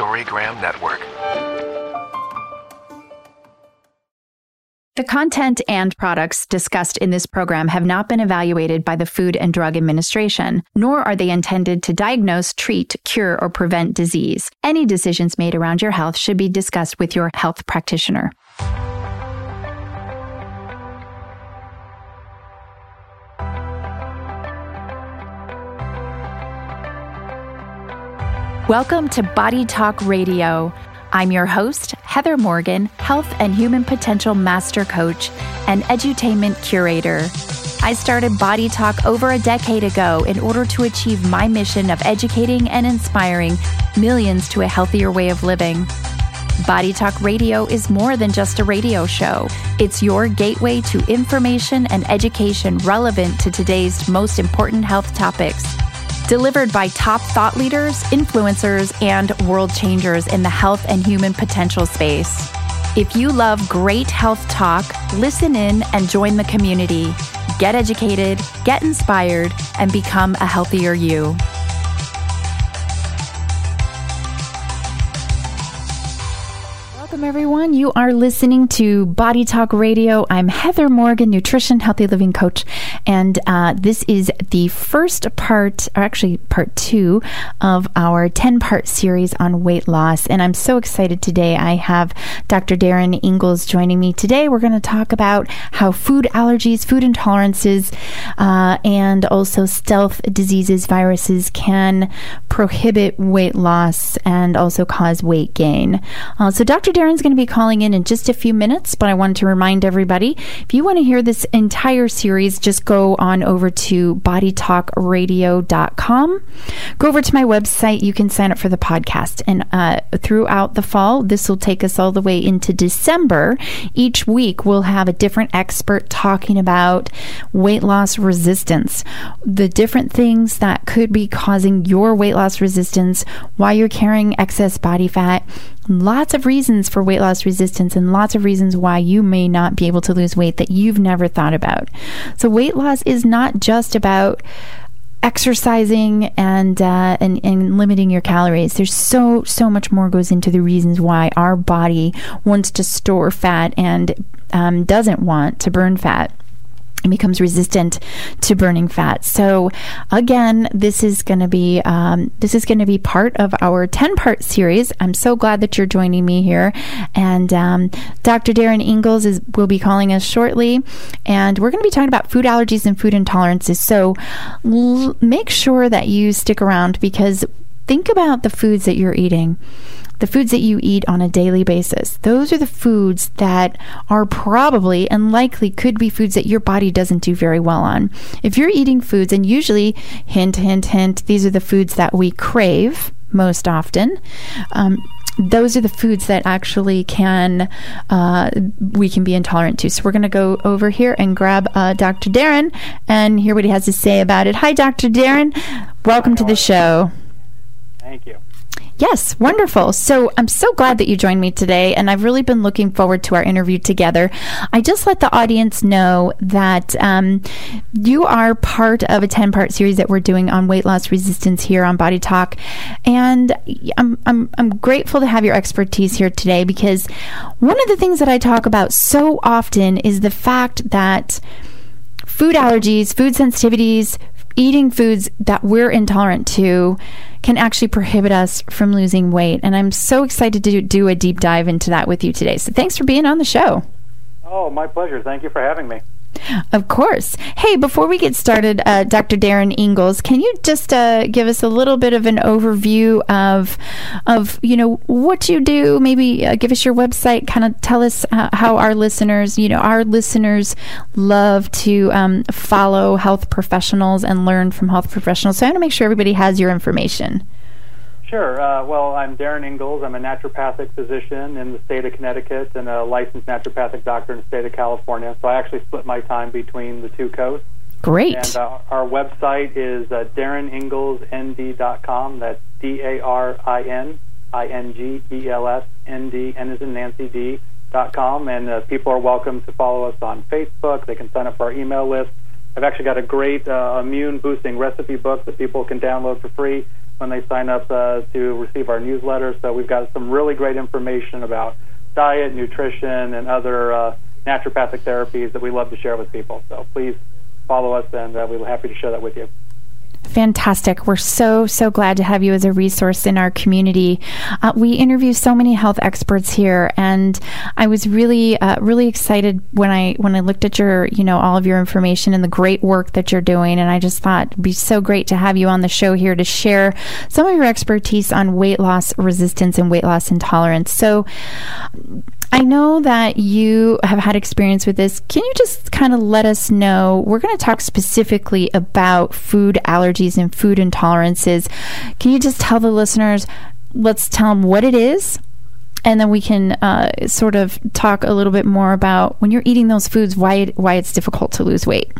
Storygram Network. The content and products discussed in this program have not been evaluated by the Food and Drug Administration, nor are they intended to diagnose, treat, cure, or prevent disease. Any decisions made around your health should be discussed with your health practitioner. Welcome to Body Talk Radio. I'm your host, Heather Morgan, Health and Human Potential Master Coach and Edutainment Curator. I started Body Talk over a decade ago in order to achieve my mission of educating and inspiring millions to a healthier way of living. Body Talk Radio is more than just a radio show. It's your gateway to information and education relevant to today's most important health topics delivered by top thought leaders, influencers, and world changers in the health and human potential space. If you love great health talk, listen in and join the community. Get educated, get inspired, and become a healthier you. Welcome, everyone. You are listening to Body Talk Radio. I'm Heather Morgan, nutrition, healthy living coach. And uh, this is the first part, or actually part two, of our 10 part series on weight loss. And I'm so excited today. I have Dr. Darin Ingels joining me today. We're going to talk about how food allergies, food intolerances, uh, and also stealth diseases, viruses can prohibit weight loss and also cause weight gain. Uh, so, Dr. Darin's going to be calling in in just a few minutes, but I wanted to remind everybody if you want to hear this entire series, just go on over to bodytalkradio.com. Go over to my website. You can sign up for the podcast. And uh, throughout the fall, this will take us all the way into December. Each week, we'll have a different expert talking about weight loss resistance, the different things that could be causing your weight loss resistance, why you're carrying excess body fat lots of reasons for weight loss resistance and lots of reasons why you may not be able to lose weight that you've never thought about. So, weight loss is not just about exercising and, uh, and and limiting your calories. There's so so much more goes into the reasons why our body wants to store fat and um, doesn't want to burn fat becomes resistant to burning fat. So again, this is going to be um, this is going to be part of our ten part series. I'm so glad that you're joining me here, and um, Dr. Darin Ingels is will be calling us shortly, and we're going to be talking about food allergies and food intolerances. So l- make sure that you stick around because think about the foods that you're eating the foods that you eat on a daily basis. Those are the foods that are probably and likely could be foods that your body doesn't do very well on. If you're eating foods, and usually, hint, hint, hint, these are the foods that we crave most often. Um, those are the foods that actually can uh, we can be intolerant to. So we're going to go over here and grab uh, Dr. Darin and hear what he has to say about it. Hi, Dr. Darin. Welcome to the show. Thank you. Yes, wonderful. So I'm so glad that you joined me today, and I've really been looking forward to our interview together. I just let the audience know that um, you are part of a 10 part series that we're doing on weight loss resistance here on Body Talk. And I'm, I'm, I'm grateful to have your expertise here today because one of the things that I talk about so often is the fact that food allergies, food sensitivities, eating foods that we're intolerant to can actually prohibit us from losing weight. And I'm so excited to do a deep dive into that with you today. So thanks for being on the show. Oh, my pleasure. Thank you for having me. Of course. Hey, before we get started, uh, Dr. Darin Ingels, can you just uh, give us a little bit of an overview of, of you know, what you do? Maybe uh, give us your website. Kind of tell us uh, how our listeners, you know, our listeners love to um, follow health professionals and learn from health professionals. So I want to make sure everybody has your information. Sure. Uh, well, I'm Darin Ingels. I'm a naturopathic physician in the state of Connecticut and a licensed naturopathic doctor in the state of California. So I actually split my time between the two coasts. Great. And uh, our website is uh, dariningelsnd.com. That's D A R I N I N G E L S N D, N is in Nancy D. Dot com, and uh, people are welcome to follow us on Facebook. They can sign up for our email list. I've actually got a great uh, immune boosting recipe book that people can download for free when they sign up uh, to receive our newsletter. So we've got some really great information about diet, nutrition, and other uh, naturopathic therapies that we love to share with people. So please follow us, and uh, we're happy to share that with you. Fantastic. We're so, so glad to have you as a resource in our community. Uh, we interview so many health experts here, and I was really, uh, really excited when I when I looked at your, you know, all of your information and the great work that you're doing. And I just thought it'd be so great to have you on the show here to share some of your expertise on weight loss resistance and weight loss intolerance. So, I know that you have had experience with this. Can you just kind of let us know? We're going to talk specifically about food allergies and food intolerances. Can you just tell the listeners, let's tell them what it is? And then we can uh, sort of talk a little bit more about when you're eating those foods, why it, why it's difficult to lose weight.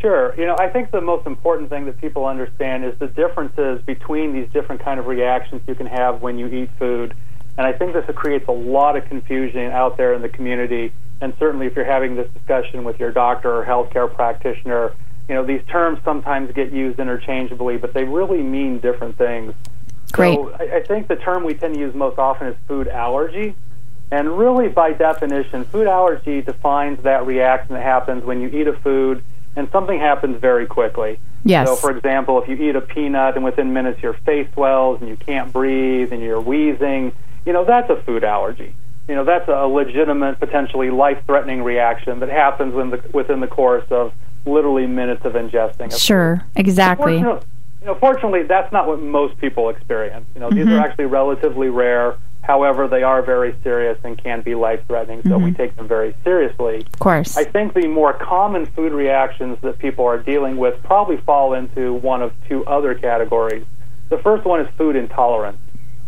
Sure. You know, I think the most important thing that people understand is the differences between these different kind of reactions you can have when you eat food and I think this creates a lot of confusion out there in the community. And certainly, if you're having this discussion with your doctor or healthcare practitioner, you know these terms sometimes get used interchangeably, but they really mean different things. Great. So I, I think the term we tend to use most often is food allergy. And really, by definition, food allergy defines that reaction that happens when you eat a food and something happens very quickly. Yes. So, for example, if you eat a peanut and within minutes your face swells and you can't breathe and you're wheezing, you know, that's a food allergy. You know, that's a legitimate, potentially life-threatening reaction that happens within the, within the course of literally minutes of ingesting. Sure, food. exactly. You know, fortunately, that's not what most people experience. You know, mm-hmm. these are actually relatively rare. However, they are very serious and can be life-threatening, so mm-hmm. we take them very seriously. Of course. I think the more common food reactions that people are dealing with probably fall into one of two other categories. The first one is food intolerance.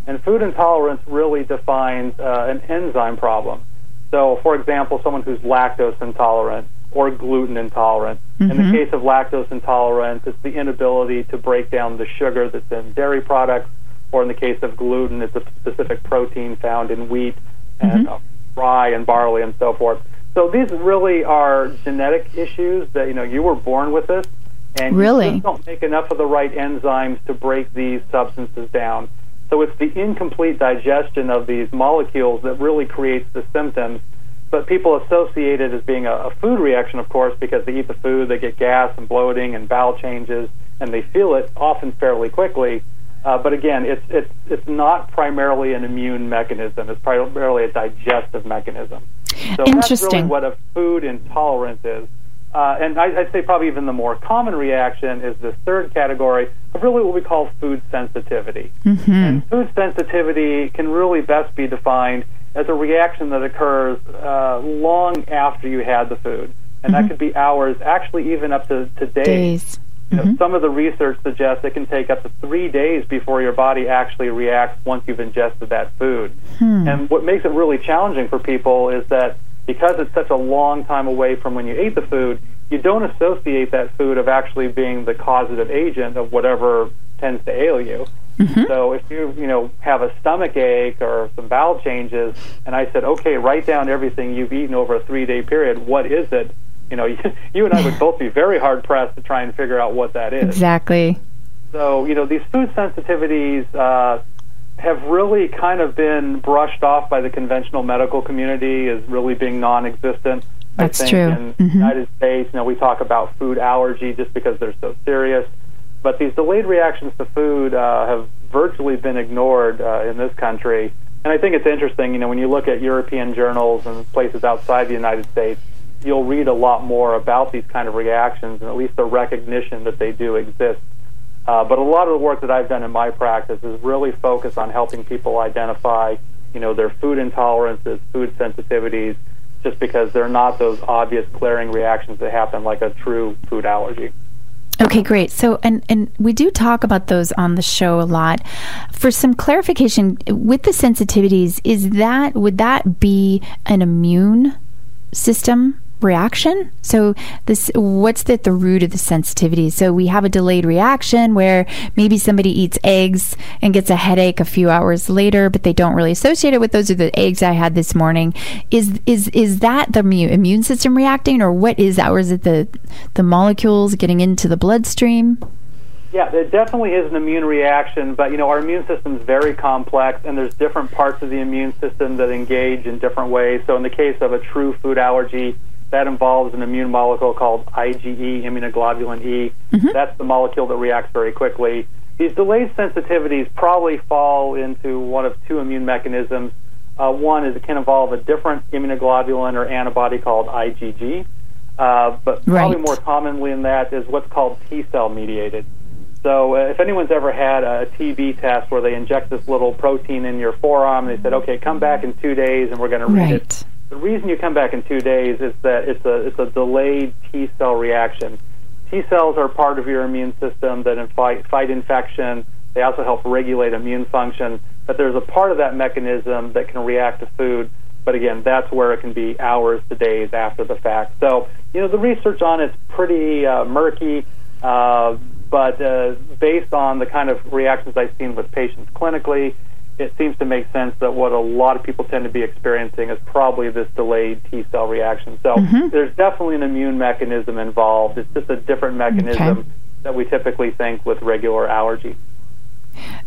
And food intolerance really defines uh, an enzyme problem. So, for example, someone who's lactose intolerant or gluten intolerant. Mm-hmm. In the mm-hmm. case of lactose intolerance, it's the inability to break down the sugar that's in dairy products, or in the case of gluten, it's a specific protein found in wheat and mm-hmm. uh, rye and barley and so forth. So these really are genetic issues that you know you were born with this, and really? you just don't make enough of the right enzymes to break these substances down. So it's the incomplete digestion of these molecules that really creates the symptoms. But people associate it as being a, a food reaction, of course, because they eat the food, they get gas and bloating and bowel changes, and they feel it often fairly quickly. Uh, but again, it's it's it's not primarily an immune mechanism. It's primarily a digestive mechanism. So that's really what a food intolerance is. Uh, and I, would say probably even the more common reaction is this third category of really what we call food sensitivity. Mm-hmm. And food sensitivity can really best be defined as a reaction that occurs uh, long after you had the food. And mm-hmm. that could be hours, actually even up to, to days. days. You know, mm-hmm. some of the research suggests it can take up to three days before your body actually reacts once you've ingested that food. Hmm. And what makes it really challenging for people is that because it's such a long time away from when you ate the food, you don't associate that food of actually being the causative agent of whatever tends to ail you. Mm-hmm. So if you you know have a stomach ache or some bowel changes, and I said, okay, write down everything you've eaten over a three day period. What is it? You know, you and I would both be very hard pressed to try and figure out what that is. Exactly. So you know, these food sensitivities. Uh, have really kind of been brushed off by the conventional medical community as really being non-existent. That's I think true. In mm-hmm. the United States, you know, we talk about food allergy just because they're so serious, but these delayed reactions to food uh, have virtually been ignored uh, in this country. And I think it's interesting, you know, when you look at European journals and places outside the United States, you'll read a lot more about these kind of reactions and at least the recognition that they do exist. Uh, but a lot of the work that I've done in my practice is really focused on helping people identify, you know, their food intolerances, food sensitivities, just because they're not those obvious glaring reactions that happen like a true food allergy. Okay, great. So, and and we do talk about those on the show a lot. For some clarification, with the sensitivities, is that would that be an immune system reaction. So this what's the, the root of the sensitivity? So we have a delayed reaction where maybe somebody eats eggs and gets a headache a few hours later, but they don't really associate it with those are the eggs I had this morning. Is is is that the immune system reacting or what is that? Or is it the the molecules getting into the bloodstream? Yeah, it definitely is an immune reaction, but you know our immune system is very complex, and there's different parts of the immune system that engage in different ways. So in the case of a true food allergy, that involves an immune molecule called IgE, immunoglobulin E. Mm-hmm. That's the molecule that reacts very quickly. These delayed sensitivities probably fall into one of two immune mechanisms. Uh, one is it can involve a different immunoglobulin or antibody called IgG, uh, but probably more commonly in that is what's called T cell mediated. So uh, if anyone's ever had a TB test where they inject this little protein in your forearm, they said, "Okay, come back in two days and we're going to read right. it." The reason you come back in two days is that it's a it's a delayed T cell reaction. T cells are part of your immune system that fight fight infection. They also help regulate immune function. But there's a part of that mechanism that can react to food. But again, that's where it can be hours to days after the fact. So you know the research on it's pretty uh, murky. Uh, but uh, based on the kind of reactions I've seen with patients clinically, it seems to make sense that what a lot of people tend to be experiencing is probably this delayed T cell reaction. So mm-hmm. there's definitely an immune mechanism involved. It's just a different mechanism okay. that we typically think with regular allergy.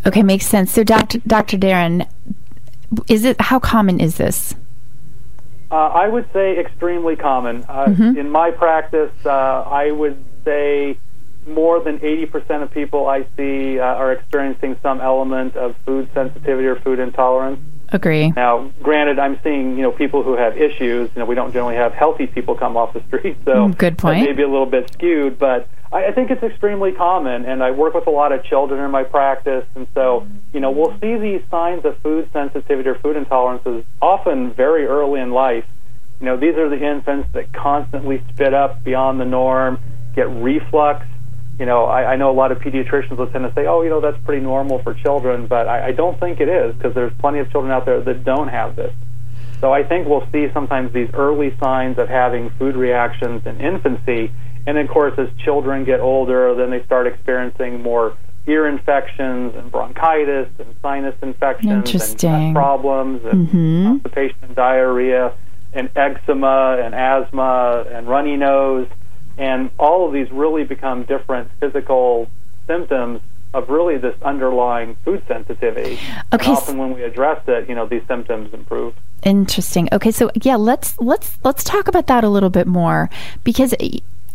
Okay, makes sense. So, Dr. Dr. Darin, is it how common is this? Uh, I would say extremely common. Uh, mm-hmm. In my practice, uh, I would say more than 80% of people I see uh, are experiencing some element of food sensitivity or food intolerance. Agree. Now, granted, I'm seeing you know people who have issues. You know, we don't generally have healthy people come off the street, so mm, good point. Maybe a little bit skewed, but I, I think it's extremely common. And I work with a lot of children in my practice, and so you know we'll see these signs of food sensitivity or food intolerances often very early in life. You know, these are the infants that constantly spit up beyond the norm, get reflux you know, I, I know a lot of pediatricians will tend to say, oh, you know, that's pretty normal for children, but I, I don't think it is because there's plenty of children out there that don't have this. So I think we'll see sometimes these early signs of having food reactions in infancy, and then, of course, as children get older, then they start experiencing more ear infections and bronchitis and sinus infections and gut problems and mm-hmm. constipation and diarrhea and eczema and asthma and runny nose and all of these really become different physical symptoms of really this underlying food sensitivity. Okay. And often when we address it, you know, these symptoms improve. Interesting. Okay, so yeah, let's let's let's talk about that a little bit more because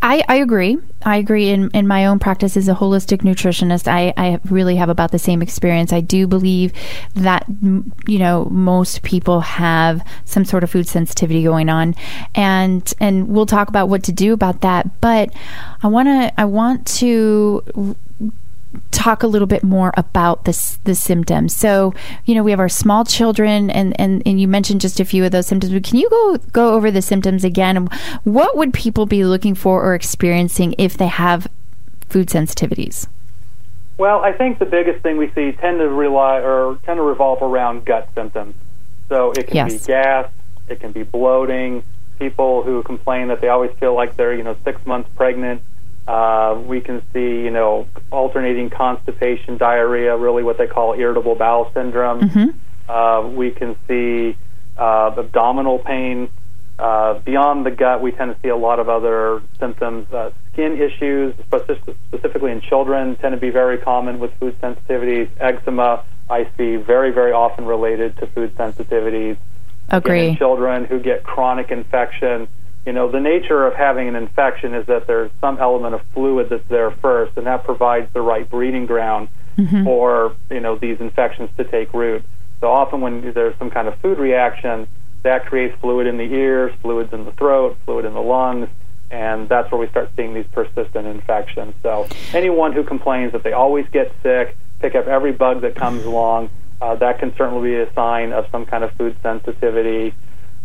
I, I agree. I agree. In, in my own practice as a holistic nutritionist, I, I really have about the same experience. I do believe that, you know, most people have some sort of food sensitivity going on. And, and we'll talk about what to do about that. But I want to, I want to talk a little bit more about this the symptoms. So, you know, we have our small children and, and, and you mentioned just a few of those symptoms. But can you go go over the symptoms again? What would people be looking for or experiencing if they have food sensitivities? Well, I think the biggest thing we see tend to rely or tend to revolve around gut symptoms. So it can yes. be gas, it can be bloating, people who complain that they always feel like they're, you know, six months pregnant uh, we can see, you know, alternating constipation, diarrhea, really what they call irritable bowel syndrome. Mm-hmm. Uh, we can see uh, abdominal pain. Uh, beyond the gut, we tend to see a lot of other symptoms. Uh, skin issues, specifically in children, tend to be very common with food sensitivities. Eczema, I see very, very often related to food sensitivities. Agree. In children who get chronic infection, you know, the nature of having an infection is that there's some element of fluid that's there first, and that provides the right breeding ground mm-hmm. for, you know, these infections to take root. So often when there's some kind of food reaction, that creates fluid in the ears, fluids in the throat, fluid in the lungs, and that's where we start seeing these persistent infections. So anyone who complains that they always get sick, pick up every bug that comes along, uh, that can certainly be a sign of some kind of food sensitivity.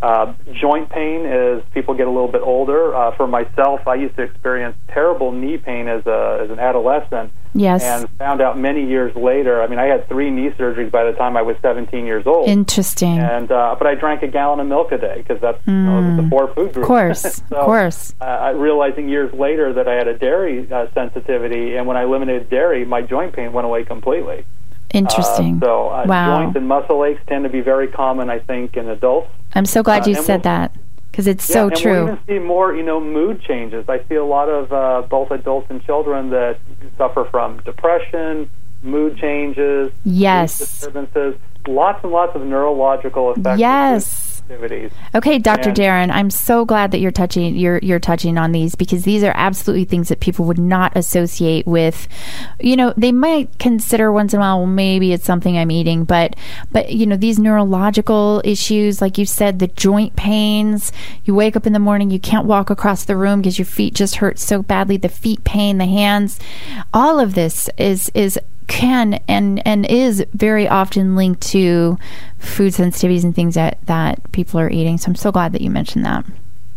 Uh, joint pain as people get a little bit older. Uh, for myself, I used to experience terrible knee pain as a as an adolescent. Yes. And found out many years later. I mean, I had three knee surgeries by the time I was 17 years old. Interesting. And uh, but I drank a gallon of milk a day because that's mm. you know, the four food group. Of course, so, of course. Uh, realizing years later that I had a dairy uh, sensitivity, and when I eliminated dairy, my joint pain went away completely. Interesting. Uh, so uh, wow. joint and muscle aches tend to be very common, I think, in adults. I'm so glad Uh, you said we'll- that. because it's Yeah, so and true. We'll even see more, you know, mood changes. I see a lot of uh, both adults and children that suffer from depression, mood changes, Yes. disturbances, lots and lots of neurological effects. Yes. Activities. Okay, Dr. And- Darin, I'm so glad that you're touching you're you're touching on these because these are absolutely things that people would not associate with you know, they might consider once in a while well maybe it's something I'm eating, but but you know, these neurological issues like you said the joint pains, you wake up in the morning you can't walk across the room because your feet just hurt so badly, the feet pain, the hands, all of this is is can and and is very often linked to food sensitivities and things that that people are eating. So I'm so glad that you mentioned that.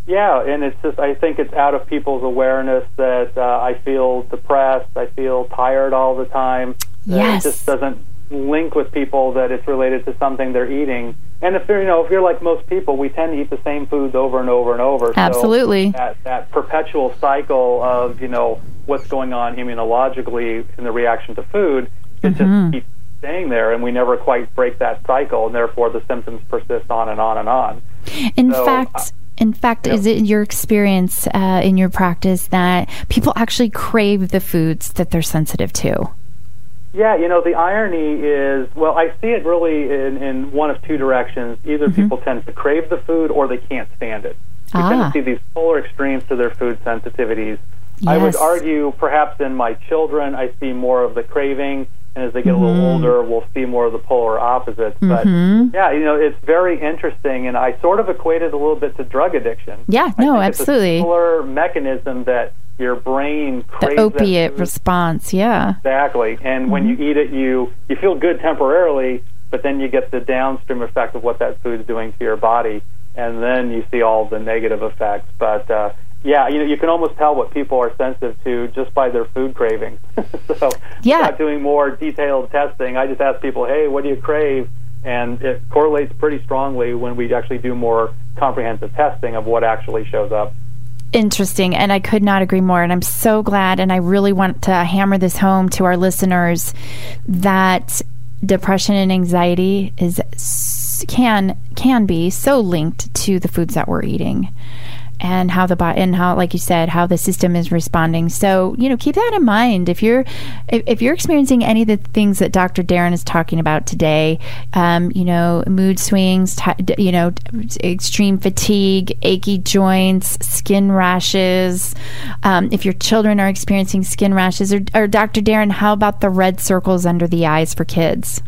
Yeah, and it's just I think it's out of people's awareness that uh, I feel depressed, I feel tired all the time. Yes. It just doesn't link with people that it's related to something they're eating. And if you're, you know, if you're like most people, we tend to eat the same foods over and over and over. So Absolutely. that that perpetual cycle of you know what's going on immunologically in the reaction to food, it Mm-hmm. just keeps staying there, and we never quite break that cycle, and therefore the symptoms persist on and on and on. In So, fact, uh, in fact, yeah. is it your experience uh, in your practice that people actually crave the foods that they're sensitive to? Yeah, you know, the irony is, well, I see it really in, in one of two directions. Either Mm-hmm. people tend to crave the food or they can't stand it. We tend Ah. to see these polar extremes to their food sensitivities. I would argue perhaps in my children, I see more of the craving, and as they get a little older, we'll see more of the polar opposites. But Mhm. yeah, you know, it's very interesting, and I sort of equate it a little bit to drug addiction. Yeah, I no, think it's absolutely. a similar mechanism that your brain craves that opiate response, yeah. Exactly. And when Mm-hmm. you eat it, you you feel good temporarily, but then you get the downstream effect of what that food is doing to your body, and then you see all the negative effects. But uh, yeah, you know, you can almost tell what people are sensitive to just by their food cravings. so, Yeah. without doing more detailed testing, I just ask people, "Hey, what do you crave?" And it correlates pretty strongly when we actually do more comprehensive testing of what actually shows up. Interesting, and I could not agree more. And I'm so glad, and I really want to hammer this home to our listeners that depression and anxiety is can can be so linked to the foods that we're eating and how the body and how like you said how the system is responding. So you know keep that in mind. If you're if, if you're experiencing any of the things that dr darin is talking about today um, you know mood swings d- you know extreme fatigue achy joints skin rashes um, if your children are experiencing skin rashes or, or dr darin how about the red circles under the eyes for kids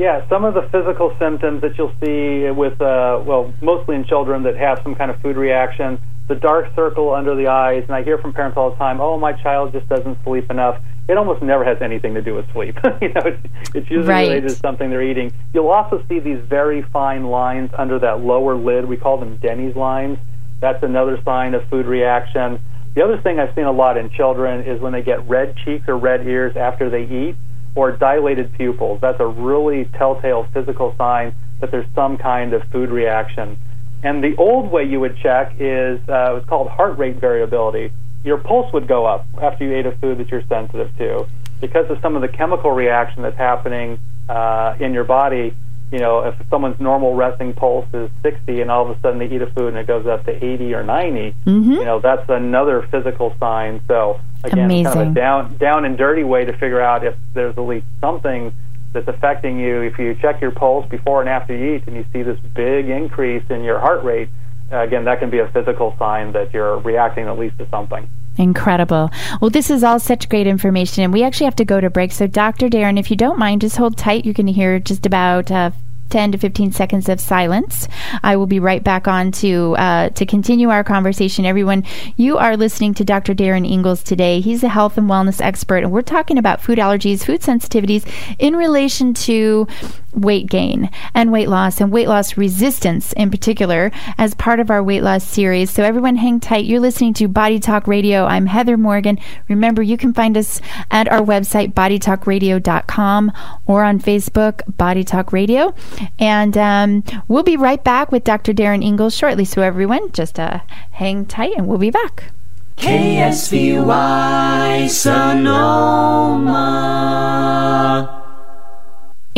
Yeah, some of the physical symptoms that you'll see with, uh, well, mostly in children that have some kind of food reaction, the dark circle under the eyes, and I hear from parents all the time, oh, my child just doesn't sleep enough. It almost never has anything to do with sleep. you know, it's, it's usually Right. related to something they're eating. You'll also see these very fine lines under that lower lid. We call them Dennie's lines. That's another sign of food reaction. The other thing I've seen a lot in children is when they get red cheeks or red ears after they eat or dilated pupils. That's a really telltale physical sign that there's some kind of food reaction. And the old way you would check is uh, it's called heart rate variability. Your pulse would go up after you ate a food that you're sensitive to because of some of the chemical reaction that's happening uh, in your body. You know, if someone's normal resting pulse is 60 and all of a sudden they eat a food and it goes up to 80 or 90, Mm-hmm. you know, that's another physical sign. So again, it's kind of a down down and dirty way to figure out if there's at least something that's affecting you. If you check your pulse before and after you eat and you see this big increase in your heart rate, again, that can be a physical sign that you're reacting at least to something. Incredible. Well, this is all such great information, and we actually have to go to break. So, Dr. Darin, if you don't mind, just hold tight. Going to hear just about uh, 10 to 15 seconds of silence. I will be right back on to uh, to continue our conversation. Everyone, you are listening to Dr. Darin Ingels today. He's a health and wellness expert, and we're talking about food allergies, food sensitivities in relation to weight gain and weight loss and weight loss resistance in particular as part of our weight loss series. So everyone hang tight. You're listening to Body Talk Radio. I'm Heather Morgan. Remember, you can find us at our website, bodytalkradio.com or on Facebook, Body Talk Radio. And um, we'll be right back with Dr. Darin Ingels shortly. So everyone, just uh, hang tight and we'll be back. KSVY Sonoma.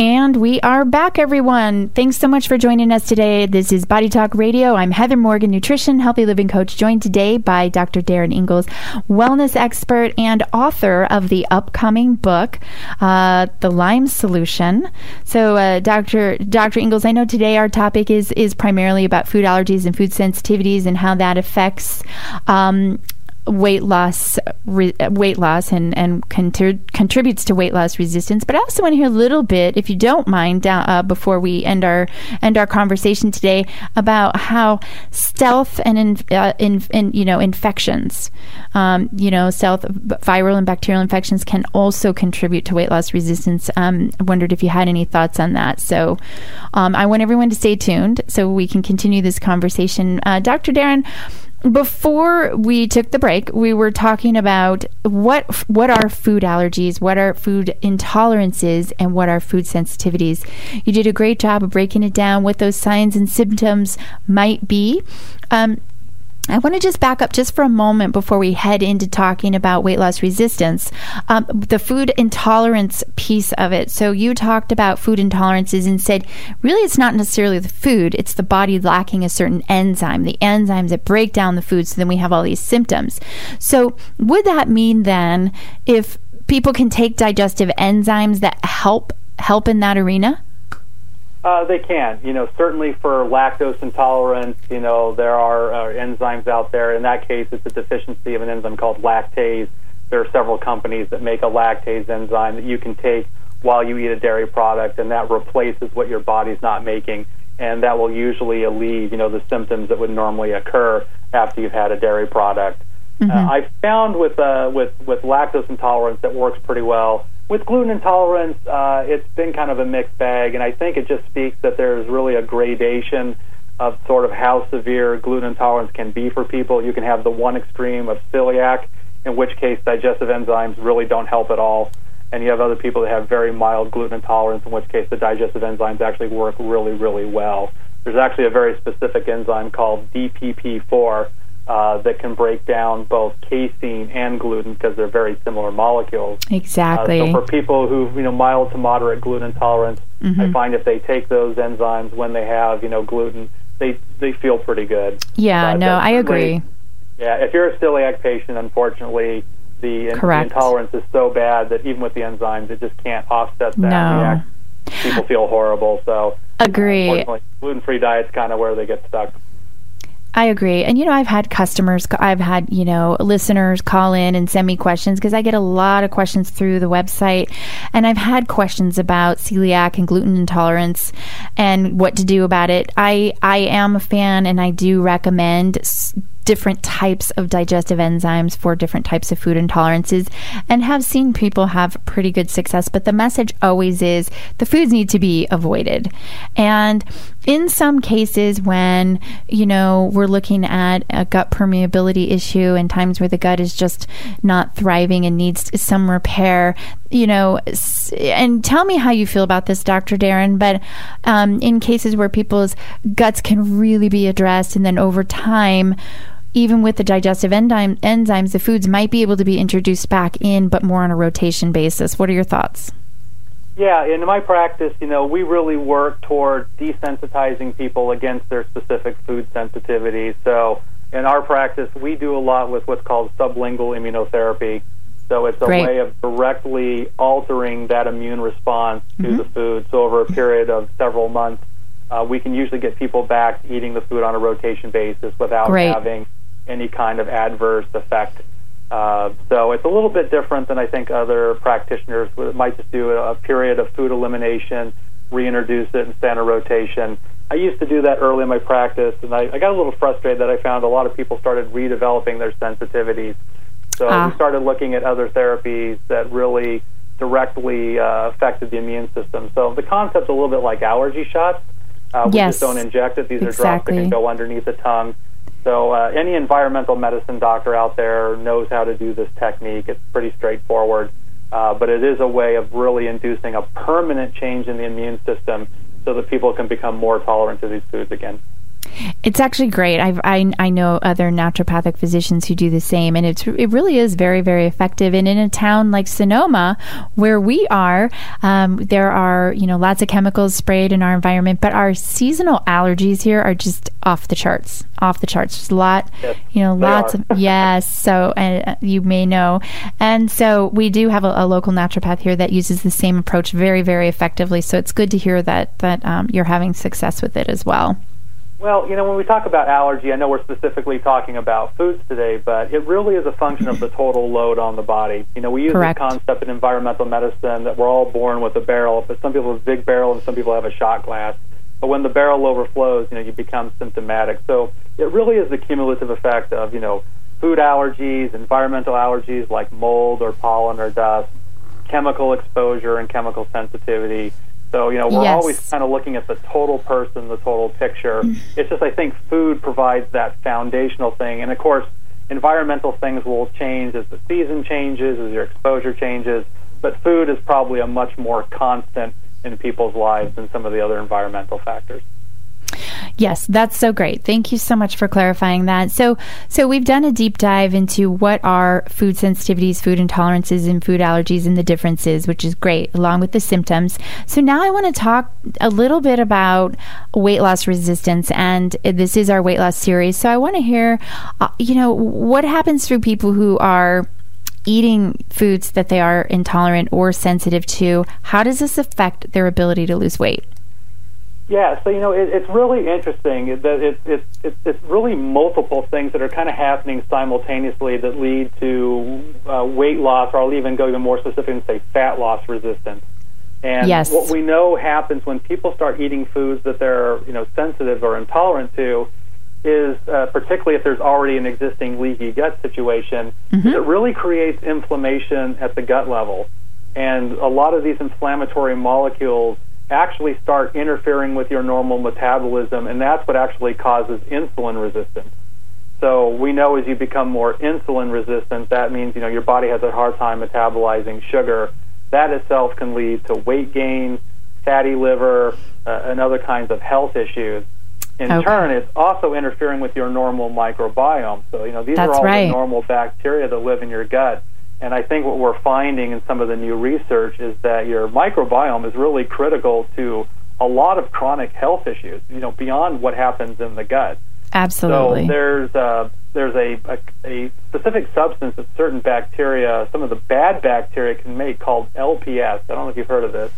And we are back, everyone. Thanks so much for joining us today. This is Body Talk Radio. I'm Heather Morgan, nutrition, healthy living coach, joined today by Dr. Darin Ingels, wellness expert and author of the upcoming book, uh, The Lyme Solution. So, uh, Dr. Dr. Ingels, I know today our topic is is primarily about food allergies and food sensitivities and how that affects um, weight loss re, weight loss and and contributes to weight loss resistance. But I also want to hear a little bit if you don't mind uh, before we end our end our conversation today about how stealth and in, uh, in, in you know infections um, you know stealth viral and bacterial infections can also contribute to weight loss resistance. Um, I wondered if you had any thoughts on that. So um, I want everyone to stay tuned so we can continue this conversation. Uh, Dr. Darin before we took the break, we were talking about what what are food allergies, what are food intolerances, and what are food sensitivities. You did a great job of breaking it down, what those signs and symptoms might be. Um, I want to just back up just for a moment before we head into talking about weight loss resistance, um, the food intolerance piece of it. So, you talked about food intolerances and said really it's not necessarily the food, it's the body lacking a certain enzyme, the enzymes that break down the food, so then we have all these symptoms. So, would that mean then if people can take digestive enzymes that help help in that arena? Uh, they can. You know, certainly for lactose intolerance, you know, there are uh, enzymes out there. In that case, it's a deficiency of an enzyme called lactase. There are several companies that make a lactase enzyme that you can take while you eat a dairy product, and that replaces what your body's not making, and that will usually alleviate, you know, the symptoms that would normally occur after you've had a dairy product. Mm-hmm. Uh, I found with uh, with with lactose intolerance that works pretty well with gluten intolerance, uh, it's been kind of a mixed bag, and I think it just speaks that there's really a gradation of sort of how severe gluten intolerance can be for people. You can have the one extreme of celiac, in which case digestive enzymes really don't help at all, and you have other people that have very mild gluten intolerance, in which case the digestive enzymes actually work really, really well. There's actually a very specific enzyme called DPP4 uh, that can break down both casein and gluten because they're very similar molecules. Exactly. Uh, so for people who have, you know mild to moderate gluten intolerance, mm-hmm. I find if they take those enzymes when they have you know gluten, they they feel pretty good. Yeah, no, I agree. Yeah, if you're a celiac patient, unfortunately, the, the, intolerance is so bad that even with the enzymes, it just can't offset that. No. People feel horrible. So agree. Uh, gluten-free diet's kind of where they get stuck. I agree. And, you know, I've had customers, I've had, you know, listeners call in and send me questions because I get a lot of questions through the website. And I've had questions about celiac and gluten intolerance and what to do about it. I, I am a fan and I do recommend different types of digestive enzymes for different types of food intolerances and have seen people have pretty good success. But the message always is the foods need to be avoided. And in some cases, when, you know, we're looking at a gut permeability issue and times where the gut is just not thriving and needs some repair, you know, and tell me how you feel about this, Dr. Darin. but um, in cases where people's guts can really be addressed and then over time, even with the digestive enzyme, enzymes, the foods might be able to be introduced back in, but more on a rotation basis. What are your thoughts? Yeah, in my practice, you know, we really work toward desensitizing people against their specific food sensitivity. So, in our practice, we do a lot with what's called sublingual immunotherapy. So, it's a Great. way of directly altering that immune response to mm-hmm. the food. So, over a period of several months, uh, we can usually get people back eating the food on a rotation basis without Great. having any kind of adverse effect. Uh, so it's a little bit different than I think other practitioners might just do a, period of food elimination, reintroduce it, and stand a rotation. I used to do that early in my practice, and I, I got a little frustrated that I found a lot of people started redeveloping their sensitivities. So ah. we started looking at other therapies that really directly uh, affected the immune system. So the concept's a little bit like allergy shots. Uh, we yes, just don't inject it. These exactly. are drops that can go underneath the tongue. So uh, any environmental medicine doctor out there knows how to do this technique. It's pretty straightforward, uh, but it is a way of really inducing a permanent change in the immune system so that people can become more tolerant to these foods again. It's actually great. I've, i I know other naturopathic physicians who do the same, and it's it really is very very effective. And in a town like Sonoma, where we are, um, there are you know lots of chemicals sprayed in our environment, but our seasonal allergies here are just off the charts, off the charts. There's a lot, yes, you know, lots of yes. So uh, you may know, and so we do have a, a, local naturopath here that uses the same approach very very effectively. So it's good to hear that that um, you're having success with it as well. Well, you know, when we talk about allergy, I know we're specifically talking about foods today, but it really is a function of the total load on the body. You know, we use Correct. this concept in environmental medicine that we're all born with a barrel, but some people have a big barrel and some people have a shot glass. But when the barrel overflows, you know, you become symptomatic. So it really is the cumulative effect of, you know, food allergies, environmental allergies like mold or pollen or dust, chemical exposure and chemical sensitivity so, you know, we're yes. always kind of looking at the total person, the total picture. Mm. It's just, I think food provides that foundational thing. And of course, environmental things will change as the season changes, as your exposure changes. But food is probably a much more constant in people's lives than some of the other environmental factors. Yes, that's so great. Thank you so much for clarifying that. So, so we've done a deep dive into what are food sensitivities, food intolerances, and food allergies and the differences, which is great, along with the symptoms. So now I want to talk a little bit about weight loss resistance, and this is our weight loss series. So I want to hear, uh, you know, what happens through people who are eating foods that they are intolerant or sensitive to. How does this affect their ability to lose weight? Yeah, so you know it, it's really interesting that it, it, it, it's really multiple things that are kind of happening simultaneously that lead to uh, weight loss, or I'll even go even more specific and say fat loss resistance. And yes. what we know happens when people start eating foods that they're you know sensitive or intolerant to is uh, particularly if there's already an existing leaky gut situation, mm-hmm. it really creates inflammation at the gut level, and a lot of these inflammatory molecules actually start interfering with your normal metabolism, and that's what actually causes insulin resistance. So we know as you become more insulin resistant, that means you know your body has a hard time metabolizing sugar. That itself can lead to weight gain, fatty liver, uh, and other kinds of health issues. In okay. turn, it's also interfering with your normal microbiome. So you know these That's are all right. the normal bacteria that live in your gut. And I think what we're finding in some of the new research is that your microbiome is really critical to a lot of chronic health issues, you know, beyond what happens in the gut. Absolutely. So there's uh, there's a, a, a specific substance that certain bacteria, some of the bad bacteria can make called LPS. I don't know if you've heard of this.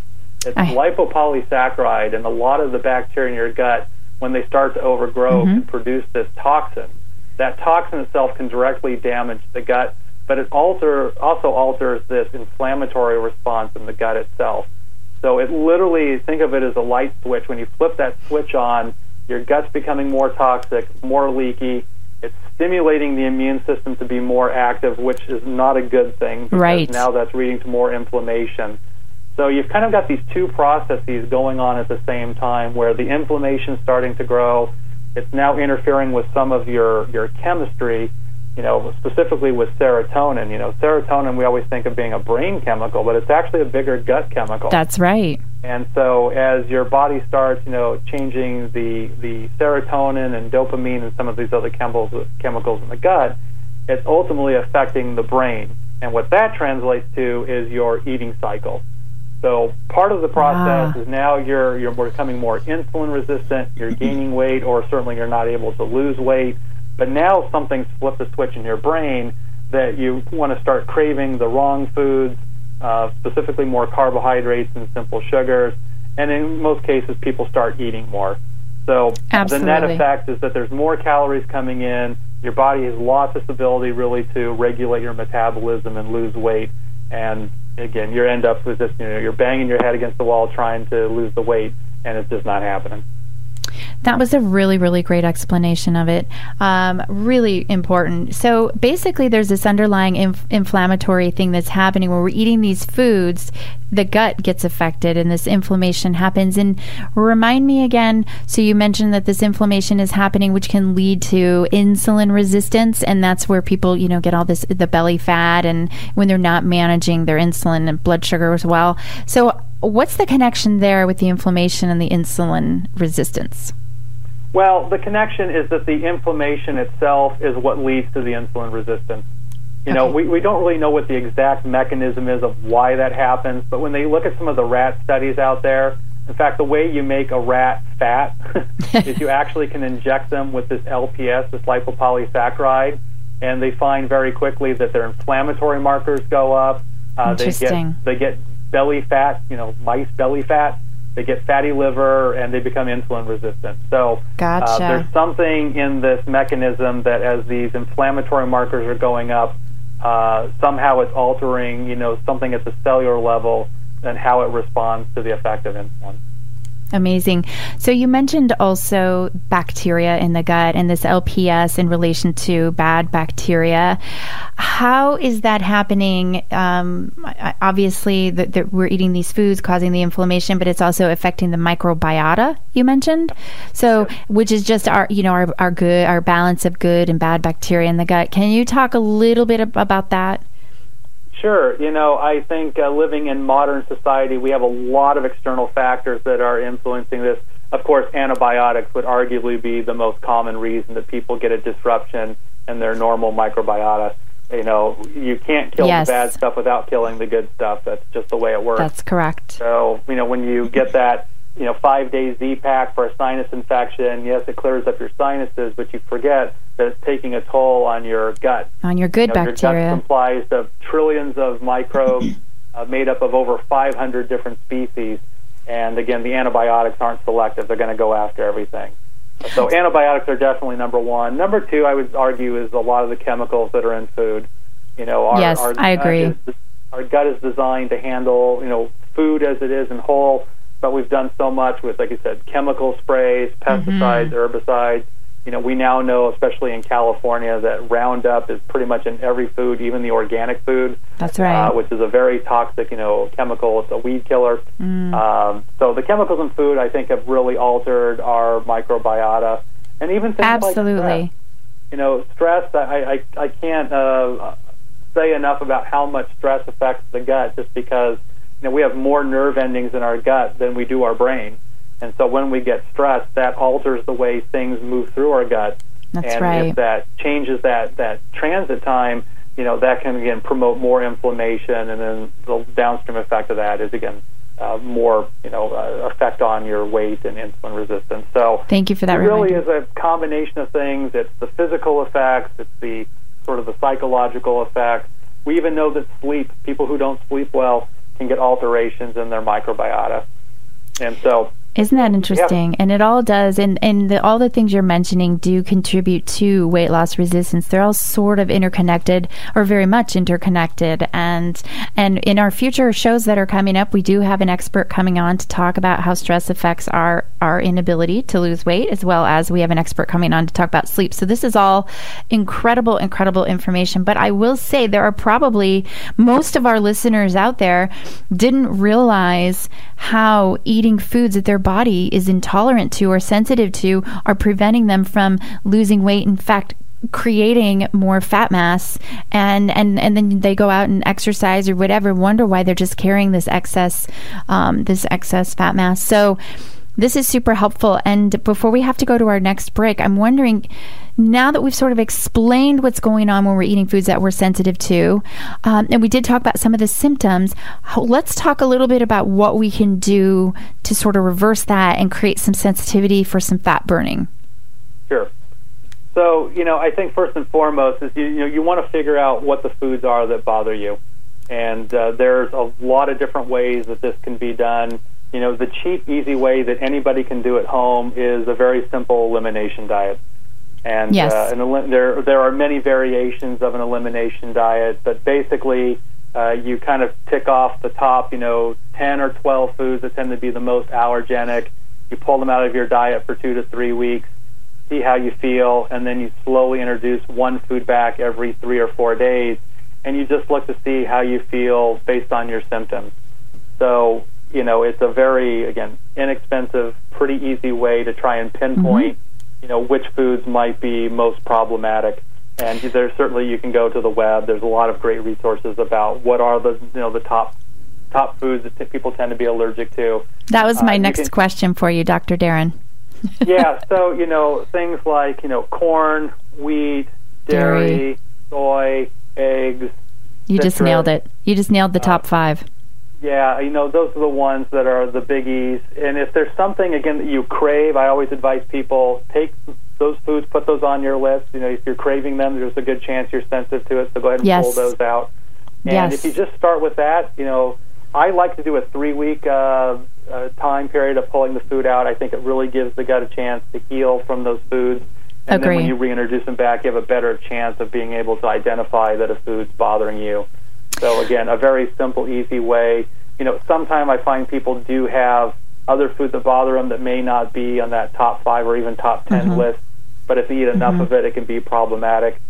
It's I... lipopolysaccharide, and a lot of the bacteria in your gut, when they start to overgrow, mm-hmm. can produce this toxin. That toxin itself can directly damage the gut but it alter, also alters this inflammatory response in the gut itself. So it literally, think of it as a light switch. When you flip that switch on, your gut's becoming more toxic, more leaky. It's stimulating the immune system to be more active, which is not a good thing. Because right. Now that's leading to more inflammation. So you've kind of got these two processes going on at the same time where the inflammation is starting to grow. It's now interfering with some of your, your chemistry you know, specifically with serotonin. You know, serotonin we always think of being a brain chemical, but it's actually a bigger gut chemical. That's right. And so as your body starts, you know, changing the the serotonin and dopamine and some of these other chemicals chemicals in the gut, it's ultimately affecting the brain. And what that translates to is your eating cycle. So part of the process ah. is now you're you're becoming more insulin resistant, you're gaining weight, or certainly you're not able to lose weight but now something's flipped a switch in your brain that you want to start craving the wrong foods, uh, specifically more carbohydrates and simple sugars. And in most cases, people start eating more. So Absolutely. the net effect is that there's more calories coming in. Your body has lost this ability really to regulate your metabolism and lose weight. And again, you end up with this, you know, you're banging your head against the wall trying to lose the weight, and it's just not happening. That was a really, really great explanation of it. Um, really important. So basically, there's this underlying inf- inflammatory thing that's happening when we're eating these foods, the gut gets affected, and this inflammation happens. And remind me again. So you mentioned that this inflammation is happening, which can lead to insulin resistance, and that's where people, you know, get all this the belly fat, and when they're not managing their insulin and blood sugar as well. So what's the connection there with the inflammation and the insulin resistance? Well, the connection is that the inflammation itself is what leads to the insulin resistance. You know, we, we don't really know what the exact mechanism is of why that happens, but when they look at some of the rat studies out there, in fact, the way you make a rat fat is you actually can inject them with this LPS, this lipopolysaccharide, and they find very quickly that their inflammatory markers go up. Uh, they get they get belly fat, you know, mice belly fat. They get fatty liver and they become insulin resistant. So gotcha. uh, there's something in this mechanism that as these inflammatory markers are going up, uh, somehow it's altering, you know, something at the cellular level and how it responds to the effect of insulin. Amazing. So you mentioned also bacteria in the gut and this LPS in relation to bad bacteria. How is that happening? Um, obviously, that, that, we're eating these foods causing the inflammation, but it's also affecting the microbiota. You mentioned, so which is just our you know our our good our balance of good and bad bacteria in the gut. Can you talk a little bit about that? Sure. You know, I think uh, living in modern society, we have a lot of external factors that are influencing this. Of course, antibiotics would arguably be the most common reason that people get a disruption in their normal microbiota. You know, you can't kill yes. the bad stuff without killing the good stuff. That's just the way it works. That's correct. So, you know, when you get that you know, five days Z-Pak for a sinus infection. Yes, it clears up your sinuses, but you forget that it's taking a toll on your gut. On your good you know, bacteria. Your gut's comprised of trillions of microbes uh, made up of over 500 different species. And again, the antibiotics aren't selective. They're going to go after everything. So antibiotics are definitely number one. Number two, I would argue, is a lot of the chemicals that are in food. You know, our, yes, our, I agree. Is, our gut is designed to handle, you know, food as it is in whole but we've done so much with, like you said, chemical sprays, pesticides, mm-hmm. herbicides. You know, we now know, especially in California, that Roundup is pretty much in every food, even the organic food. That's right. Uh, which is a very toxic, you know, chemical. It's a weed killer. Mm. Um, so the chemicals in food, I think, have really altered our microbiota, and even things absolutely. Like stress. You know, stress. I I, I can't uh, say enough about how much stress affects the gut, just because you know, we have more nerve endings in our gut than we do our brain. And so when we get stressed, that alters the way things move through our gut. That's and right. if that changes that, that transit time, you know, that can again promote more inflammation, and then the downstream effect of that is again uh, more, you know, uh, effect on your weight and insulin resistance. So thank you for that. It really reminder. is a combination of things. It's the physical effects. It's the sort of the psychological effects. We even know that sleep. People who don't sleep well can get alterations in their microbiota. And so isn't that interesting? And it all does, and and the, all the things you're mentioning do contribute to weight loss resistance. They're all sort of interconnected, or very much interconnected. And and in our future shows that are coming up, we do have an expert coming on to talk about how stress affects our our inability to lose weight, as well as we have an expert coming on to talk about sleep. So this is all incredible, incredible information. But I will say there are probably most of our listeners out there didn't realize how eating foods that they're body is intolerant to or sensitive to are preventing them from losing weight. In fact, creating more fat mass and and and then they go out and exercise or whatever wonder why they're just carrying this excess um, this excess fat mass so this is super helpful and before we have to go to our next break i'm wondering now that we've sort of explained what's going on when we're eating foods that we're sensitive to, um, and we did talk about some of the symptoms, let's talk a little bit about what we can do to sort of reverse that and create some sensitivity for some fat burning. Sure. So, you know, I think first and foremost is you, you know you want to figure out what the foods are that bother you, and uh, there's a lot of different ways that this can be done. You know, the cheap, easy way that anybody can do at home is a very simple elimination diet. And, yes. uh, an, there there are many variations of an elimination diet, but basically uh, you kind of tick off the top, you know, 10 or 12 foods that tend to be the most allergenic. You pull them out of your diet for two to three weeks, see how you feel, and then you slowly introduce one food back every three or four days, and you just look to see how you feel based on your symptoms. So, you know, it's a very, again, inexpensive, pretty easy way to try and pinpoint. Mm-hmm you know which foods might be most problematic. And there's certainly you can go to the web. There's a lot of great resources about what are the you know the top top foods that t- people tend to be allergic to. That was my uh, next can, question for you, Dr. Darin. yeah, so you know things like you know corn, wheat, dairy, dairy. soy, eggs. You just nailed it. You just nailed the top uh, five. Yeah, you know those are the ones that are the biggies. And if there's something again that you crave, I always advise people take those foods, put those on your list. You know, if you're craving them, there's a good chance you're sensitive to it. So go ahead and yes. pull those out. And yes. if you just start with that, you know, I like to do a three week uh, uh, time period of pulling the food out. I think it really gives the gut a chance to heal from those foods. And Agree. then when you reintroduce them back, you have a better chance of being able to identify that a food's bothering you. So again, a very simple, easy way. You know, sometimes I find people do have other foods that bother them that may not be on that top five or even top 10 mm-hmm. list. But if you eat enough mm-hmm. of it, it can be problematic.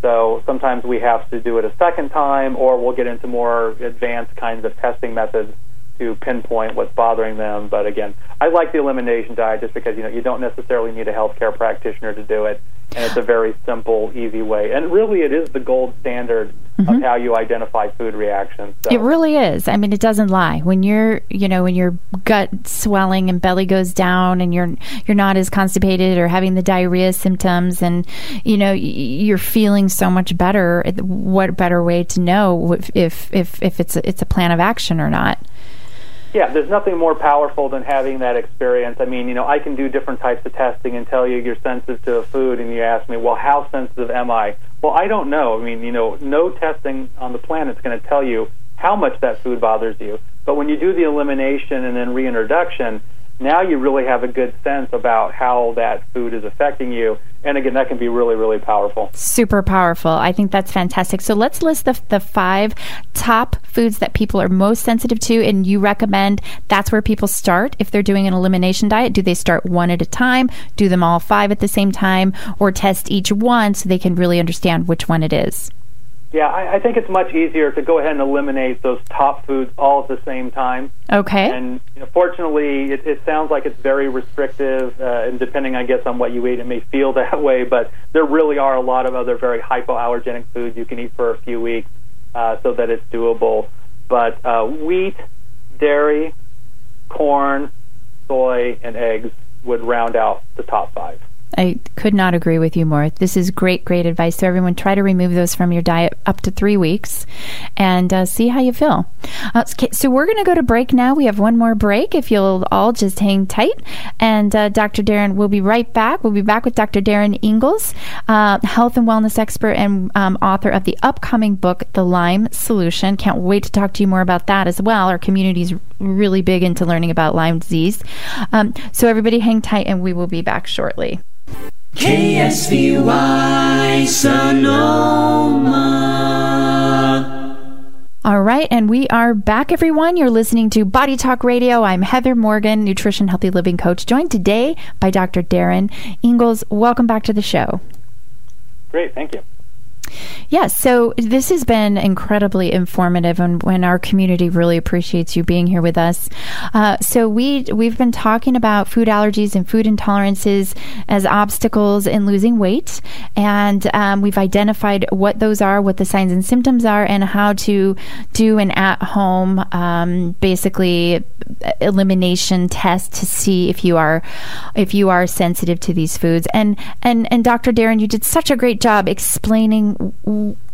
So sometimes we have to do it a second time, or we'll get into more advanced kinds of testing methods to pinpoint what's bothering them. But again, I like the elimination diet just because you know you don't necessarily need a healthcare practitioner to do it, and it's a very simple, easy way. And really, it is the gold standard mm-hmm. of how you identify food reactions. So. It really is. I mean, it doesn't lie. When you're, you know, when your gut swelling and belly goes down, and you're you're not as constipated or having the diarrhea symptoms, and you know you're feeling so much better. What better way to know if if if, if it's a, it's a plan of action or not? Yeah, there's nothing more powerful than having that experience. I mean, you know, I can do different types of testing and tell you you're sensitive to a food, and you ask me, well, how sensitive am I? Well, I don't know. I mean, you know, no testing on the planet is going to tell you how much that food bothers you. But when you do the elimination and then reintroduction, now you really have a good sense about how that food is affecting you. And again, that can be really, really powerful. Super powerful. I think that's fantastic. So let's list the, the five top foods that people are most sensitive to. And you recommend that's where people start if they're doing an elimination diet. Do they start one at a time, do them all five at the same time, or test each one so they can really understand which one it is? Yeah, I, I think it's much easier to go ahead and eliminate those top foods all at the same time. Okay. And you know, fortunately, it, it sounds like it's very restrictive, uh, and depending, I guess, on what you eat, it may feel that way. But there really are a lot of other very hypoallergenic foods you can eat for a few weeks, uh, so that it's doable. But uh, wheat, dairy, corn, soy, and eggs would round out the top five. I could not agree with you more. This is great, great advice. So, everyone, try to remove those from your diet up to three weeks and uh, see how you feel. Uh, so, we're going to go to break now. We have one more break if you'll all just hang tight. And uh, Dr. Darin will be right back. We'll be back with Dr. Darin Ingels, uh, health and wellness expert and um, author of the upcoming book, The Lyme Solution. Can't wait to talk to you more about that as well. Our community is really big into learning about Lyme disease. Um, so, everybody, hang tight, and we will be back shortly. KSVY Sonoma. All right, and we are back, everyone. You're listening to Body Talk Radio. I'm Heather Morgan, Nutrition Healthy Living Coach, joined today by Dr. Darin Ingels. Welcome back to the show. Great, thank you. Yes, so this has been incredibly informative, and when our community really appreciates you being here with us. Uh, so we we've been talking about food allergies and food intolerances as obstacles in losing weight, and um, we've identified what those are, what the signs and symptoms are, and how to do an at-home, um, basically elimination test to see if you are if you are sensitive to these foods. And and and Dr. Darin, you did such a great job explaining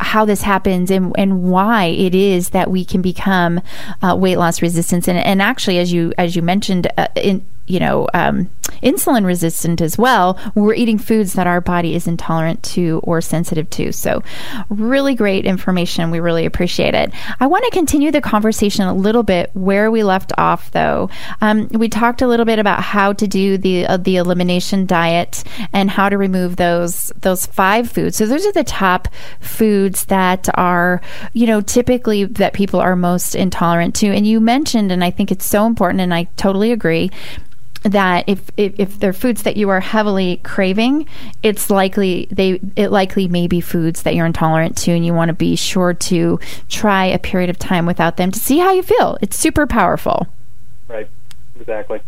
how this happens and, and why it is that we can become uh, weight loss resistant. And, and actually, as you as you mentioned uh, in you know, um, insulin resistant as well, we're eating foods that our body is intolerant to or sensitive to. So, really great information. We really appreciate it. I want to continue the conversation a little bit where we left off, though. Um, we talked a little bit about how to do the uh, the elimination diet and how to remove those those five foods. So, those are the top foods that are, you know, typically that people are most intolerant to. And you mentioned, and I think it's so important, and I totally agree that if, if, if they're foods that you are heavily craving, it's likely they it likely may be foods that you're intolerant to, and you want to be sure to try a period of time without them to see how you feel. It's super powerful. Right. Exactly.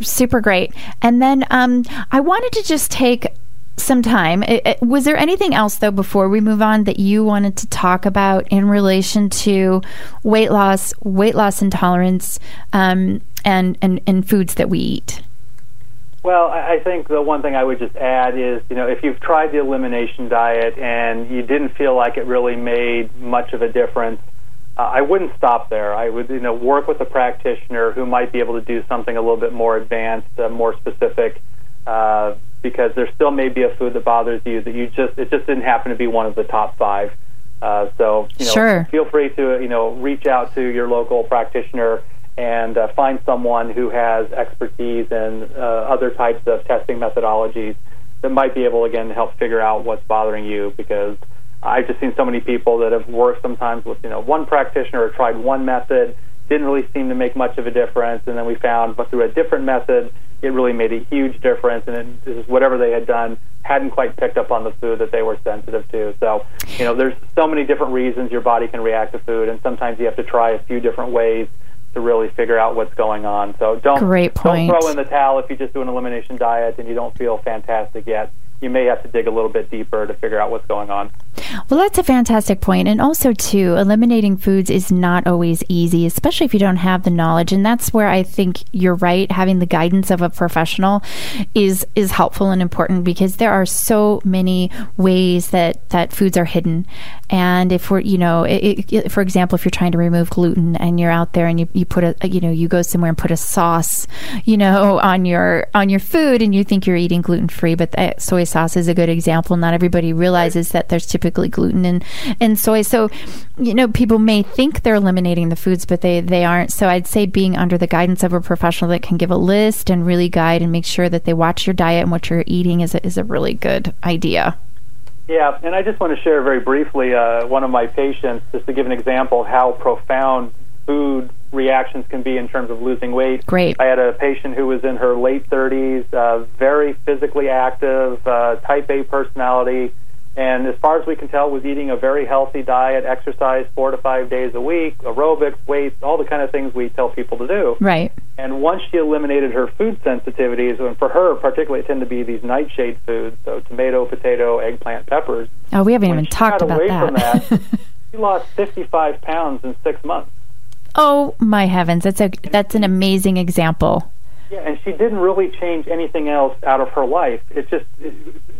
Super great. And then um, I wanted to just take some time. It, it, was there anything else, though, before we move on, that you wanted to talk about in relation to weight loss, weight loss intolerance, um, and, and, and foods that we eat? Well, I think the one thing I would just add is, you know, if you've tried the elimination diet and you didn't feel like it really made much of a difference, uh, I wouldn't stop there. I would, you know, work with a practitioner who might be able to do something a little bit more advanced, uh, more specific, uh, because there still may be a food that bothers you that you just it just didn't happen to be one of the top five. Uh, so, you know, sure. feel free to, you know, reach out to your local practitioner and uh, find someone who has expertise in uh, other types of testing methodologies that might be able again to help figure out what's bothering you because I've just seen so many people that have worked sometimes with you know one practitioner or tried one method didn't really seem to make much of a difference and then we found but through a different method it really made a huge difference and it, whatever they had done hadn't quite picked up on the food that they were sensitive to. So you know there's so many different reasons your body can react to food and sometimes you have to try a few different ways to really figure out what's going on. So don't Great point. don't throw in the towel if you just do an elimination diet and you don't feel fantastic yet. You may have to dig a little bit deeper to figure out what's going on. Well, that's a fantastic point. And also, too, eliminating foods is not always easy, especially if you don't have the knowledge. And that's where I think you're right. Having the guidance of a professional is is helpful and important because there are so many ways that that foods are hidden. And if we're, you know, it, it, for example, if you're trying to remove gluten and you're out there and you, you put a, uh, you know, you go somewhere and put a sauce, you know, on your on your food and you think you're eating gluten free, but soy sauce is a good example. Not everybody realizes that there's typically gluten and, and soy. So, you know, people may think they're eliminating the foods, but they, they aren't. So I'd say being under the guidance of a professional that can give a list and really guide and make sure that they watch your diet and what you're eating is a, is a really good idea. Yeah, and I just want to share very briefly uh, one of my patients, just to give an example of how profound food reactions can be in terms of losing weight. Great. I had a patient who was in her late 30s, uh, very physically active, uh, type A personality, and as far as we can tell, was eating a very healthy diet, exercise four to five days a week, aerobics, weights, all the kind of things we tell people to do. Right. And once she eliminated her food sensitivities, and for her particularly, it tend to be these nightshade foods, so tomato, potato, eggplant, peppers. Oh, we haven't even talked about away that. From that she lost 55 pounds in six months. Oh my heavens, that's a that's an amazing example. Yeah, and she didn't really change anything else out of her life. It just it,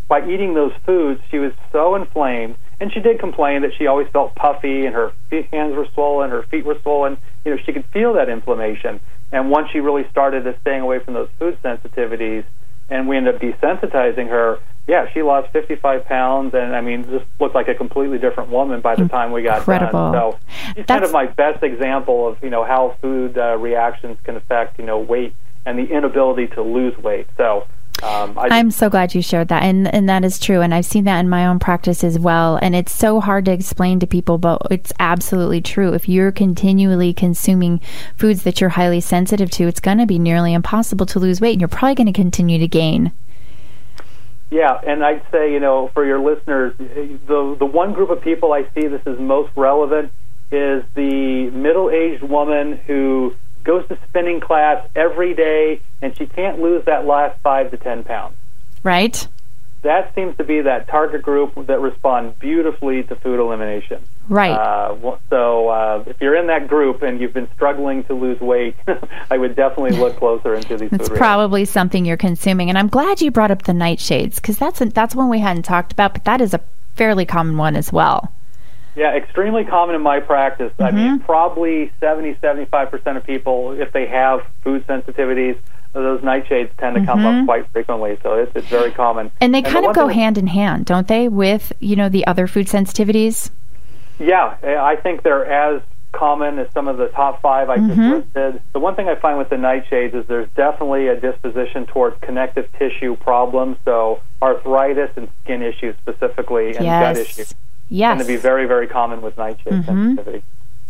by eating those foods, she was so inflamed, and she did complain that she always felt puffy and her feet, hands were swollen, her feet were swollen. You know, she could feel that inflammation. And once she really started to staying away from those food sensitivities, and we ended up desensitizing her, yeah, she lost 55 pounds, and I mean, just looked like a completely different woman by the time we got Incredible. done. So she's kind of my best example of you know how food uh, reactions can affect you know weight and the inability to lose weight. So um, I am so glad you shared that, and and that is true. And I've seen that in my own practice as well. And it's so hard to explain to people, but it's absolutely true. If you're continually consuming foods that you're highly sensitive to, it's going to be nearly impossible to lose weight, and you're probably going to continue to gain. Yeah, and I'd say you know for your listeners, the the one group of people I see this is most relevant is the middle-aged woman who goes to spinning class every day, and she can't lose that last five to ten pounds. Right. That seems to be that target group that respond beautifully to food elimination. Right. Uh, so uh, if you're in that group and you've been struggling to lose weight, I would definitely look closer into these. It's probably something you're consuming, and I'm glad you brought up the nightshades because that's a, that's one we hadn't talked about, but that is a fairly common one as well. Yeah, extremely common in my practice. Mm-hmm. I mean, mm-hmm. probably 70, 75% of people, if they have food sensitivities, those nightshades tend to come mm-hmm. up quite frequently. So it's, it's very common. And they and kind the of go hand in hand, don't they, with, you know, the other food sensitivities? Yeah, I think they're as common as some of the top five I mm-hmm. just listed. The one thing I find with the nightshades is there's definitely a disposition towards connective tissue problems, so arthritis and skin issues specifically, and yes. gut issues. Yes. Tend to be very, very common with nightshade mm-hmm. sensitivity.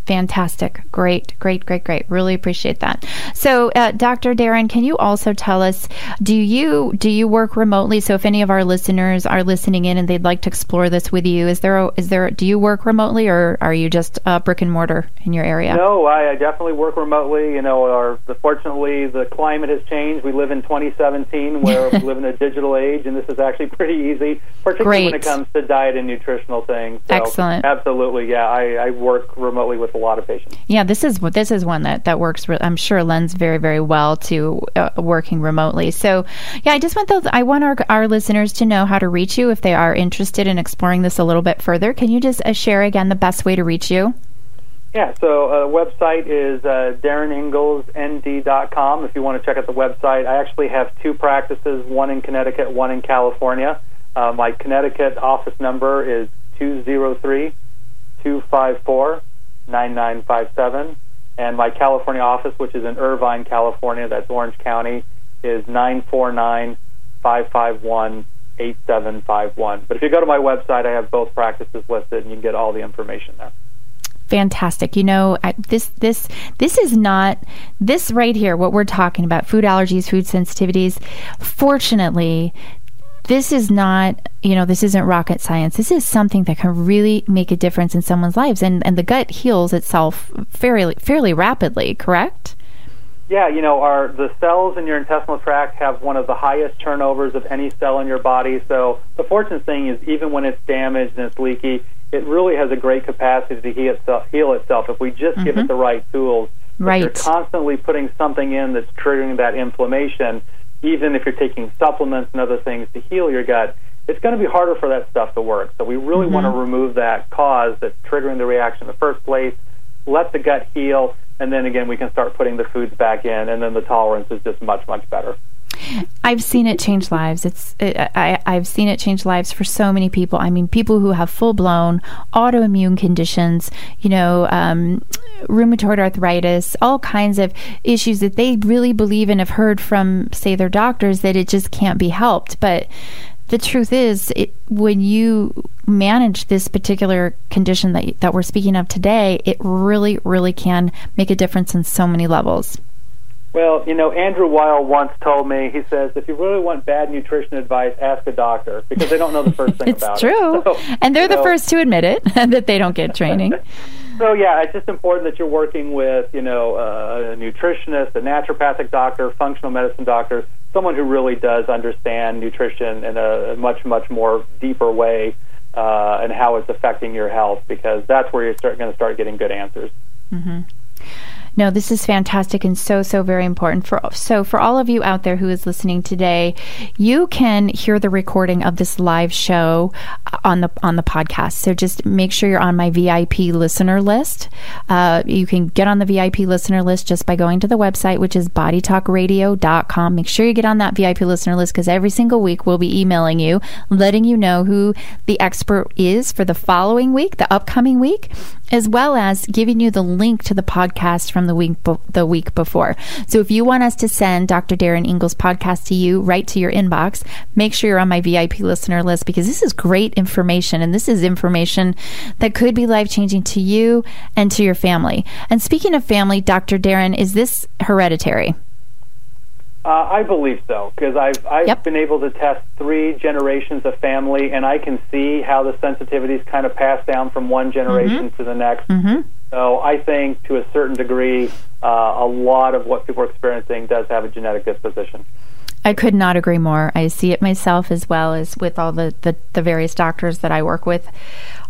Fantastic. Great, great, great, great. Really appreciate that. So, uh, Dr. Darin, can you also tell us do you do you work remotely? So, if any of our listeners are listening in and they'd like to explore this with you, is there a, is there do you work remotely or are you just uh, brick and mortar in your area? No, I, I definitely work remotely. You know, our, the, fortunately the climate has changed. We live in 2017 where we live in a digital age, and this is actually pretty easy, particularly great. when it comes to diet and nutritional things. So, Excellent. Absolutely, yeah. I, I work remotely with a lot of patients. Yeah, this is what this is one that that works. I'm sure lends very very well to uh, working remotely. So, yeah, I just want those. I want our our listeners to know how to reach you if they are interested in exploring this a little bit further. Can you just uh, share again the best way to reach you? Yeah, so uh, website is uh, dariningelsnd.com if you want to check out the website. I actually have two practices, one in Connecticut, one in California. Uh, my Connecticut office number is 203 254 9957. And my California office, which is in Irvine, California, that's Orange County, is 949 551 8751. But if you go to my website, I have both practices listed and you can get all the information there fantastic. You know, I, this this this is not this right here. What we're talking about: food allergies, food sensitivities. Fortunately, this is not you know this isn't rocket science this is something that can really make a difference in someone's lives and and the gut heals itself fairly fairly rapidly correct yeah you know our the cells in your intestinal tract have one of the highest turnovers of any cell in your body so the fortunate thing is even when it's damaged and it's leaky it really has a great capacity to heal itself, heal itself if we just mm-hmm. give it mm-hmm. the right tools. Right. If you're constantly putting something in that's triggering that inflammation, even if you're taking supplements and other things to heal your gut, it's going to be harder for that stuff to work. So we really mm-hmm. want to remove that cause that's triggering the reaction in the first place, let the gut heal, and then again we can start putting the foods back in, and then the tolerance is just much, much better. I've seen it change lives. It's it, I I've seen it change lives for so many people. I mean, people who have full blown autoimmune conditions, you know, um, rheumatoid arthritis, all kinds of issues that they really believe and have heard from, say, their doctors that it just can't be helped. But the truth is, it, when you manage this particular condition that that we're speaking of today, it really, really can make a difference in so many levels. Well, you know, Andrew Weil once told me, he says, if you really want bad nutrition advice, ask a doctor because they don't know the first thing it's about true. it. So, and they're the know, first to admit it, that they don't get training. so, yeah, it's just important that you're working with, you know, uh, a nutritionist, a naturopathic doctor, functional medicine doctor, someone who really does understand nutrition in a much, much more deeper way uh, and how it's affecting your health because that's where you're going to start getting good answers. Mm-hmm. No, this is fantastic and so so very important for so for all of you out there who is listening today, you can hear the recording of this live show on the on the podcast. So just make sure you're on my VIP listener list. Uh, you can get on the VIP listener list just by going to the website, which is bodytalkradio.com. Make sure you get on that VIP listener list because every single week we'll be emailing you, letting you know who the expert is for the following week, the upcoming week, as well as giving you the link to the podcast from the week the week before. So if you want us to send Dr. Darin Ingels podcast to you right to your inbox, make sure you're on my VIP listener list because this is great information and this is information that could be life-changing to you and to your family. And speaking of family, Dr. Darren, is this hereditary? Uh, I believe so because I've I've yep. been able to test three generations of family, and I can see how the sensitivities kind of pass down from one generation mm-hmm. to the next. Mm-hmm. So I think, to a certain degree, uh, a lot of what people are experiencing does have a genetic disposition. I could not agree more. I see it myself as well as with all the, the, the various doctors that I work with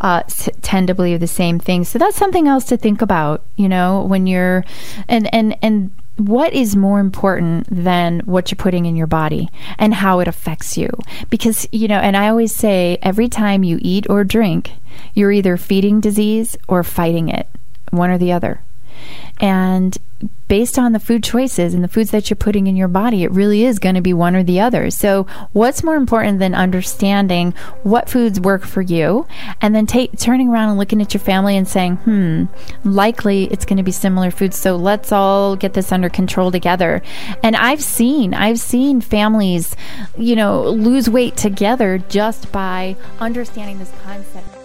uh, tend to believe the same thing. So that's something else to think about, you know, when you're and and and what is more important than what you're putting in your body and how it affects you? Because, you know, and I always say every time you eat or drink, you're either feeding disease or fighting it, one or the other. And based on the food choices and the foods that you're putting in your body, it really is going to be one or the other. So, what's more important than understanding what foods work for you and then turning around and looking at your family and saying, hmm, likely it's going to be similar foods. So, let's all get this under control together. And I've seen, I've seen families, you know, lose weight together just by understanding this concept.